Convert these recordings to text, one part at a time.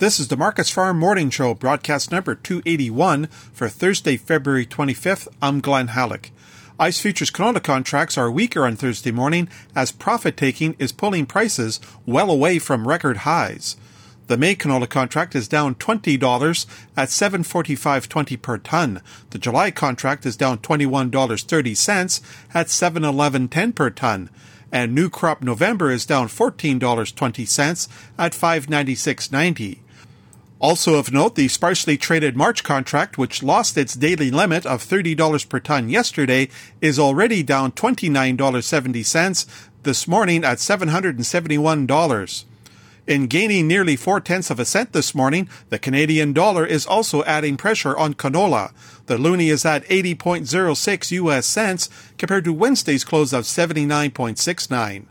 This is the Markets Farm Morning Show, broadcast number 281 for Thursday, February 25th. I'm Glenn Hallick. ICE futures canola contracts are weaker on Thursday morning as profit taking is pulling prices well away from record highs. The May canola contract is down $20 at 745.20 per ton. The July contract is down $21.30 at 711.10 per ton and new crop November is down $14.20 at 596.90. Also of note, the sparsely traded March contract, which lost its daily limit of $30 per ton yesterday, is already down $29.70 this morning at $771. In gaining nearly four tenths of a cent this morning, the Canadian dollar is also adding pressure on canola. The loonie is at 80.06 US cents compared to Wednesday's close of 79.69.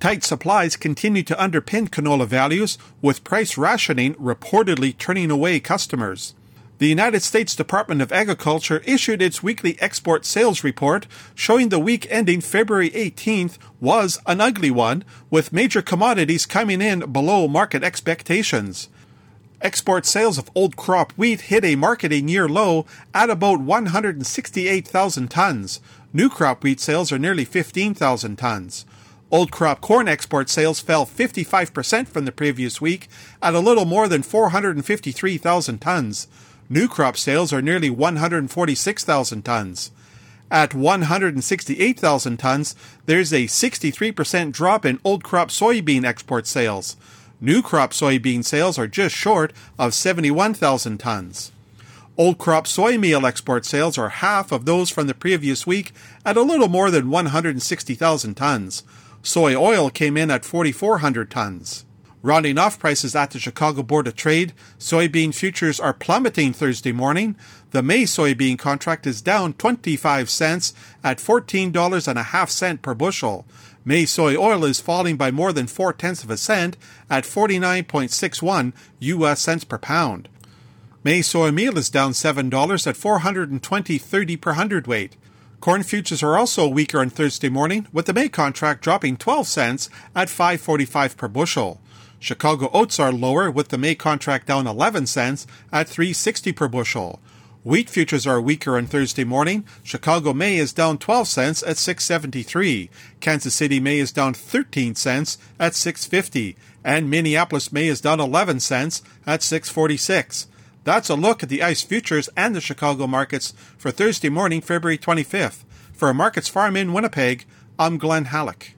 Tight supplies continue to underpin canola values, with price rationing reportedly turning away customers. The United States Department of Agriculture issued its weekly export sales report showing the week ending February 18th was an ugly one, with major commodities coming in below market expectations. Export sales of old crop wheat hit a marketing year low at about 168,000 tons. New crop wheat sales are nearly 15,000 tons. Old crop corn export sales fell 55% from the previous week at a little more than 453,000 tons. New crop sales are nearly 146,000 tons. At 168,000 tons, there's a 63% drop in old crop soybean export sales. New crop soybean sales are just short of 71,000 tons. Old crop soy meal export sales are half of those from the previous week at a little more than 160,000 tons. Soy oil came in at 4,400 tons. Rounding off prices at the Chicago Board of Trade, soybean futures are plummeting Thursday morning. The May soybean contract is down 25 cents at $14 and a half cent per bushel. May soy oil is falling by more than four tenths of a cent at 49.61 US cents per pound. May soy meal is down $7 at 420.30 per hundredweight. Corn futures are also weaker on Thursday morning, with the May contract dropping 12 cents at 5.45 per bushel. Chicago oats are lower, with the May contract down 11 cents at 3.60 per bushel. Wheat futures are weaker on Thursday morning. Chicago May is down 12 cents at 6.73. Kansas City May is down 13 cents at 6.50, and Minneapolis May is down 11 cents at 6.46. That's a look at the ICE futures and the Chicago markets for Thursday morning, February 25th. For Markets Farm in Winnipeg, I'm Glenn Hallick.